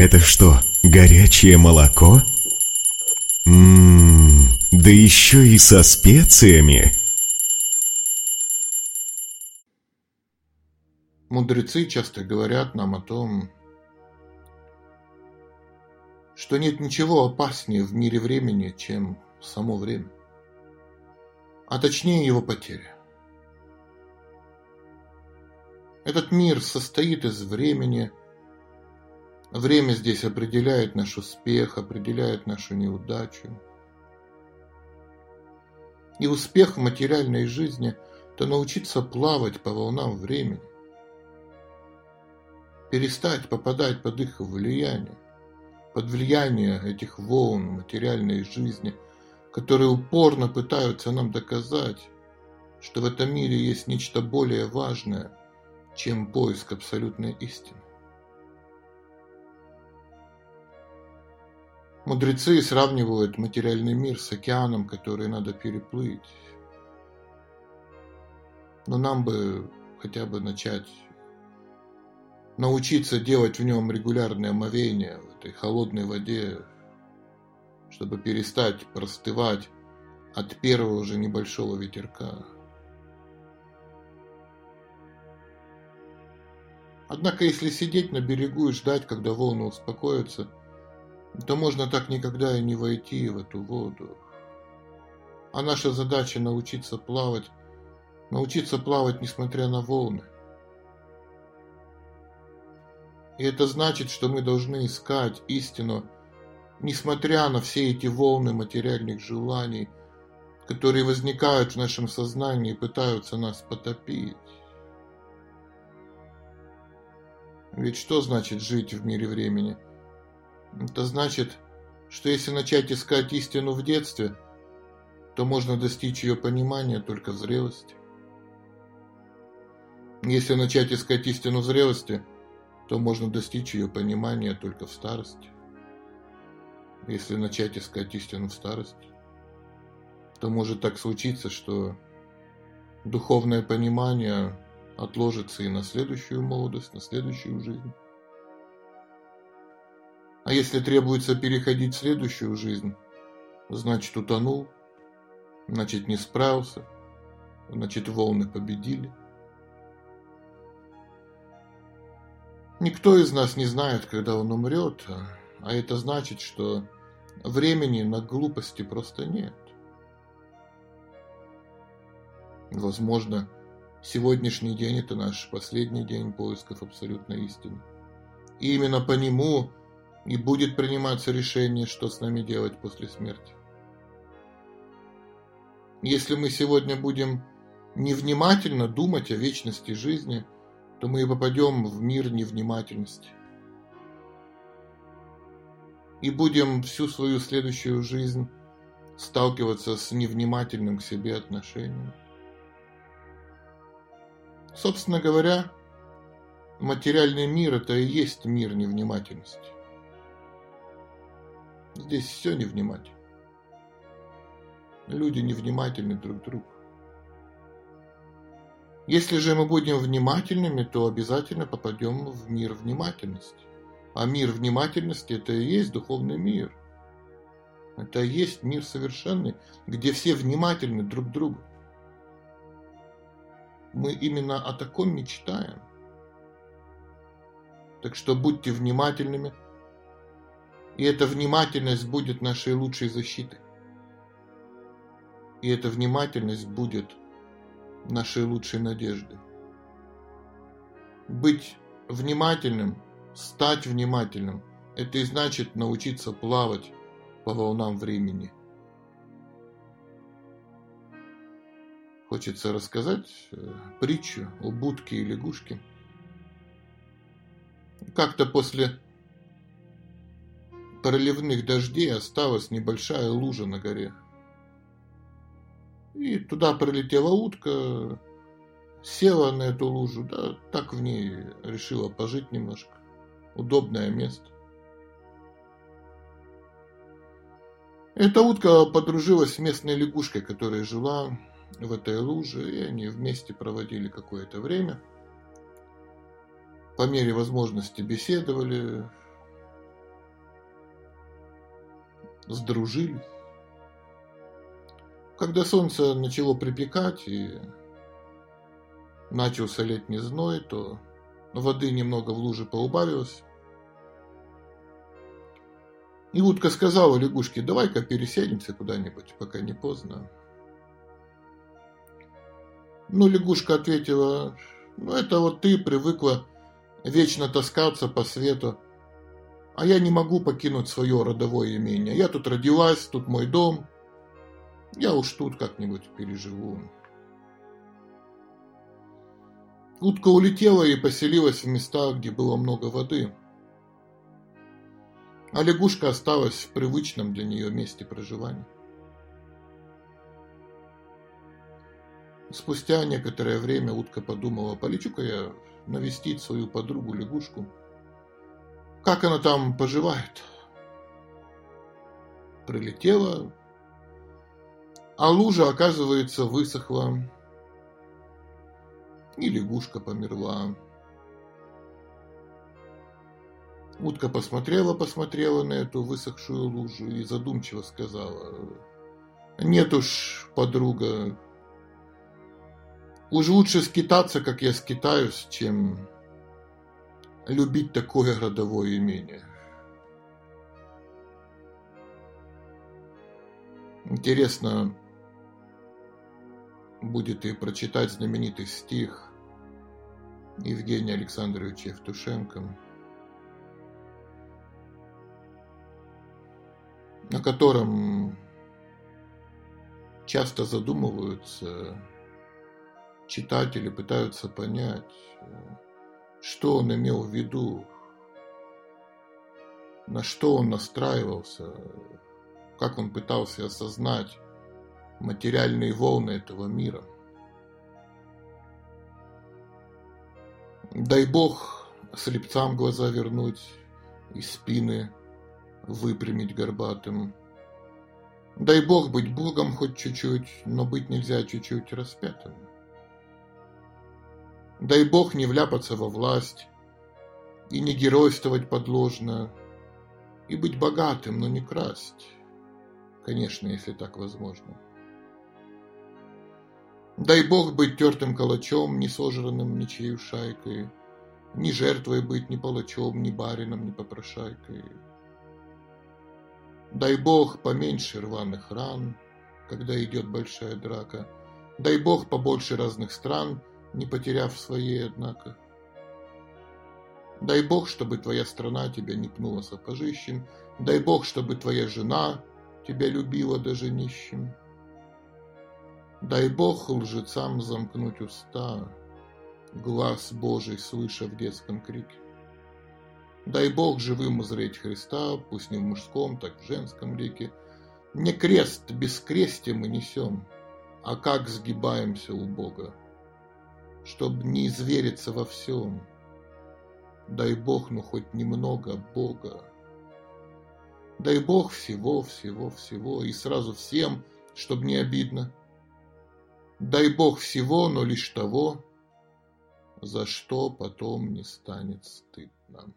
Это что, горячее молоко? Ммм, да еще и со специями. Мудрецы часто говорят нам о том, что нет ничего опаснее в мире времени, чем само время, а точнее его потеря. Этот мир состоит из времени. Время здесь определяет наш успех, определяет нашу неудачу. И успех в материальной жизни – это научиться плавать по волнам времени, перестать попадать под их влияние, под влияние этих волн материальной жизни, которые упорно пытаются нам доказать, что в этом мире есть нечто более важное, чем поиск абсолютной истины. Мудрецы сравнивают материальный мир с океаном, который надо переплыть. Но нам бы хотя бы начать научиться делать в нем регулярное омовение в этой холодной воде, чтобы перестать простывать от первого же небольшого ветерка. Однако, если сидеть на берегу и ждать, когда волны успокоятся, то можно так никогда и не войти в эту воду. А наша задача научиться плавать, научиться плавать, несмотря на волны. И это значит, что мы должны искать истину, несмотря на все эти волны материальных желаний, которые возникают в нашем сознании и пытаются нас потопить. Ведь что значит жить в мире времени? Это значит, что если начать искать истину в детстве, то можно достичь ее понимания только в зрелости. Если начать искать истину в зрелости, то можно достичь ее понимания только в старости. Если начать искать истину в старости, то может так случиться, что духовное понимание отложится и на следующую молодость, на следующую жизнь. А если требуется переходить в следующую жизнь, значит утонул, значит не справился, значит волны победили. Никто из нас не знает, когда он умрет, а это значит, что времени на глупости просто нет. Возможно, Сегодняшний день – это наш последний день поисков абсолютной истины. И именно по нему и будет приниматься решение, что с нами делать после смерти. Если мы сегодня будем невнимательно думать о вечности жизни, то мы и попадем в мир невнимательности. И будем всю свою следующую жизнь сталкиваться с невнимательным к себе отношением. Собственно говоря, материальный мир – это и есть мир невнимательности. Здесь все невнимательно. Люди невнимательны друг к другу. Если же мы будем внимательными, то обязательно попадем в мир внимательности. А мир внимательности – это и есть духовный мир. Это и есть мир совершенный, где все внимательны друг к другу. Мы именно о таком мечтаем. Так что будьте внимательными, и эта внимательность будет нашей лучшей защитой. И эта внимательность будет нашей лучшей надеждой. Быть внимательным, стать внимательным, это и значит научиться плавать по волнам времени – Хочется рассказать э, притчу о будке и лягушке. Как-то после проливных дождей осталась небольшая лужа на горе. И туда прилетела утка, села на эту лужу, да, так в ней решила пожить немножко. Удобное место. Эта утка подружилась с местной лягушкой, которая жила в этой луже, и они вместе проводили какое-то время. По мере возможности беседовали, сдружились. Когда солнце начало припекать и начался летний зной, то воды немного в луже поубавилось. И утка сказала лягушке, давай-ка пересядемся куда-нибудь, пока не поздно. Ну, лягушка ответила, ну, это вот ты привыкла вечно таскаться по свету, а я не могу покинуть свое родовое имение. Я тут родилась, тут мой дом, я уж тут как-нибудь переживу. Утка улетела и поселилась в местах, где было много воды. А лягушка осталась в привычном для нее месте проживания. Спустя некоторое время утка подумала, полечу-ка я навестить свою подругу-лягушку. Как она там поживает? Прилетела, а лужа, оказывается, высохла. И лягушка померла. Утка посмотрела, посмотрела на эту высохшую лужу и задумчиво сказала, «Нет уж, подруга, Уж лучше скитаться, как я скитаюсь, чем любить такое родовое имение. Интересно будет и прочитать знаменитый стих Евгения Александровича Евтушенко, на котором часто задумываются читатели пытаются понять, что он имел в виду, на что он настраивался, как он пытался осознать материальные волны этого мира. Дай Бог слепцам глаза вернуть и спины выпрямить горбатым. Дай Бог быть Богом хоть чуть-чуть, но быть нельзя чуть-чуть распятым. Дай Бог не вляпаться во власть и не геройствовать подложно, и быть богатым, но не красть. Конечно, если так возможно. Дай Бог быть тертым калачом, не сожранным ничьей шайкой, ни жертвой быть, ни палачом, ни барином, ни попрошайкой. Дай Бог поменьше рваных ран, когда идет большая драка. Дай Бог побольше разных стран, не потеряв своей, однако. Дай Бог, чтобы твоя страна тебя не пнула сапожищем, дай Бог, чтобы твоя жена тебя любила даже нищим. Дай Бог лжецам замкнуть уста, глаз Божий слыша в детском крике. Дай Бог живым узреть Христа, пусть не в мужском, так в женском лике. Не крест, без крестия мы несем, а как сгибаемся у Бога чтобы не извериться во всем. Дай Бог, ну хоть немного Бога. Дай Бог всего, всего, всего, и сразу всем, чтобы не обидно. Дай Бог всего, но лишь того, за что потом не станет стыдно.